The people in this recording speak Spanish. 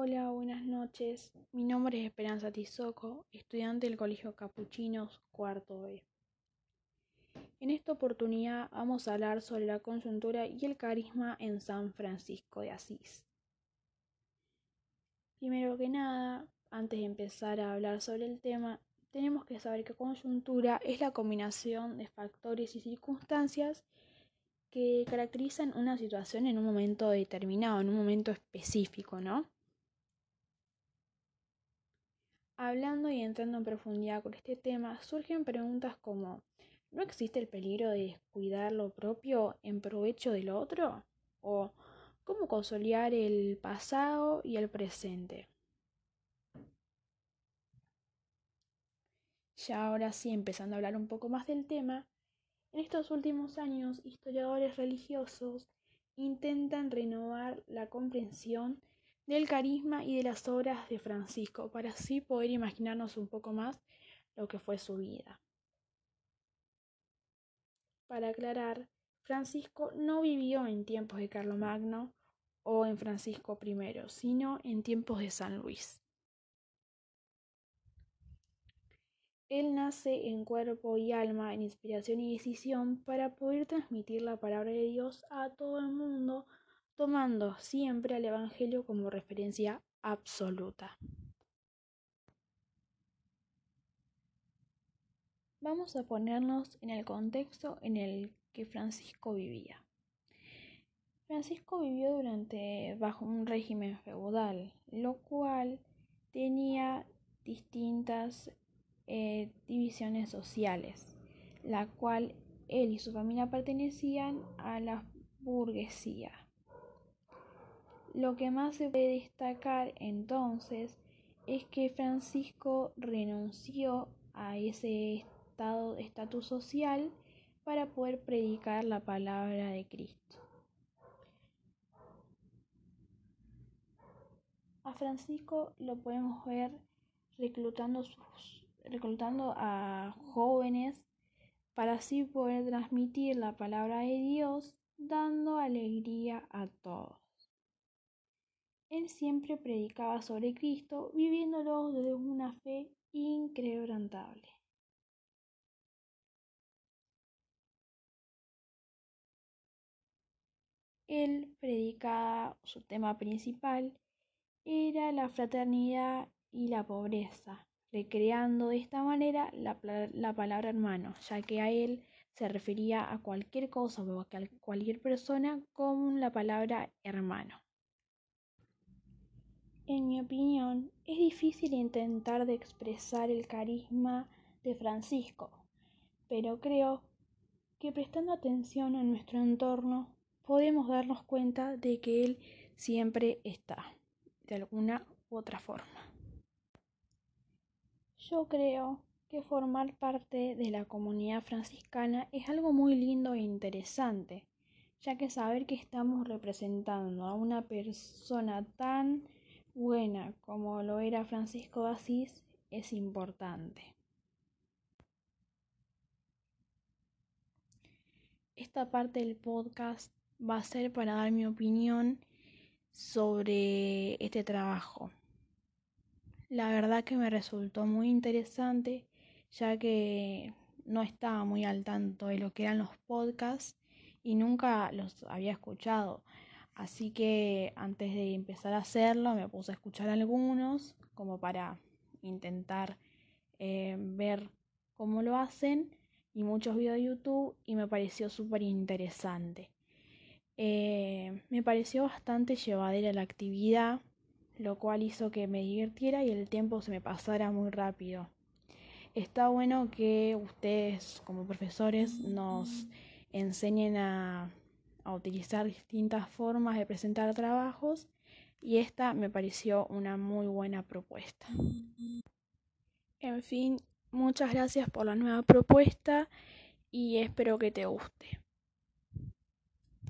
Hola, buenas noches. Mi nombre es Esperanza Tizoco, estudiante del Colegio Capuchinos, cuarto B. En esta oportunidad vamos a hablar sobre la coyuntura y el carisma en San Francisco de Asís. Primero que nada, antes de empezar a hablar sobre el tema, tenemos que saber que coyuntura es la combinación de factores y circunstancias que caracterizan una situación en un momento determinado, en un momento específico, ¿no? Hablando y entrando en profundidad con este tema, surgen preguntas como ¿no existe el peligro de descuidar lo propio en provecho del otro? ¿O cómo consolidar el pasado y el presente? Ya ahora sí, empezando a hablar un poco más del tema, en estos últimos años historiadores religiosos intentan renovar la comprensión del carisma y de las obras de Francisco, para así poder imaginarnos un poco más lo que fue su vida. Para aclarar, Francisco no vivió en tiempos de Carlomagno o en Francisco I, sino en tiempos de San Luis. Él nace en cuerpo y alma, en inspiración y decisión, para poder transmitir la palabra de Dios a todo el mundo tomando siempre al Evangelio como referencia absoluta. Vamos a ponernos en el contexto en el que Francisco vivía. Francisco vivió durante bajo un régimen feudal, lo cual tenía distintas eh, divisiones sociales, la cual él y su familia pertenecían a la burguesía. Lo que más se puede destacar entonces es que Francisco renunció a ese estado estatus social para poder predicar la palabra de Cristo. A Francisco lo podemos ver reclutando, reclutando a jóvenes para así poder transmitir la palabra de Dios, dando alegría a todos. Siempre predicaba sobre Cristo, viviéndolo desde una fe increbrantable. Él predicaba, su tema principal era la fraternidad y la pobreza, recreando de esta manera la, la, palabra hermano, ya que a él se refería a cualquier cosa o a cualquier persona con la palabra hermano. En mi opinión, es difícil intentar de expresar el carisma de Francisco, pero creo que prestando atención a nuestro entorno podemos darnos cuenta de que él siempre está, de alguna u otra forma. Yo creo que formar parte de la comunidad franciscana es algo muy lindo e interesante, ya que saber que estamos representando a una persona tan como lo era Francisco Asís es importante. Esta parte del podcast va a ser para dar mi opinión sobre este trabajo. La verdad que me resultó muy interesante ya que no estaba muy al tanto de lo que eran los podcasts y nunca los había escuchado. Así que antes de empezar a hacerlo me puse a escuchar algunos como para intentar eh, ver cómo lo hacen y muchos videos de YouTube y me pareció súper interesante. Eh, me pareció bastante llevadera la actividad, lo cual hizo que me divirtiera y el tiempo se me pasara muy rápido. Está bueno que ustedes como profesores nos enseñen a a utilizar distintas formas de presentar trabajos y esta me pareció una muy buena propuesta. En fin, muchas gracias por la nueva propuesta y espero que te guste.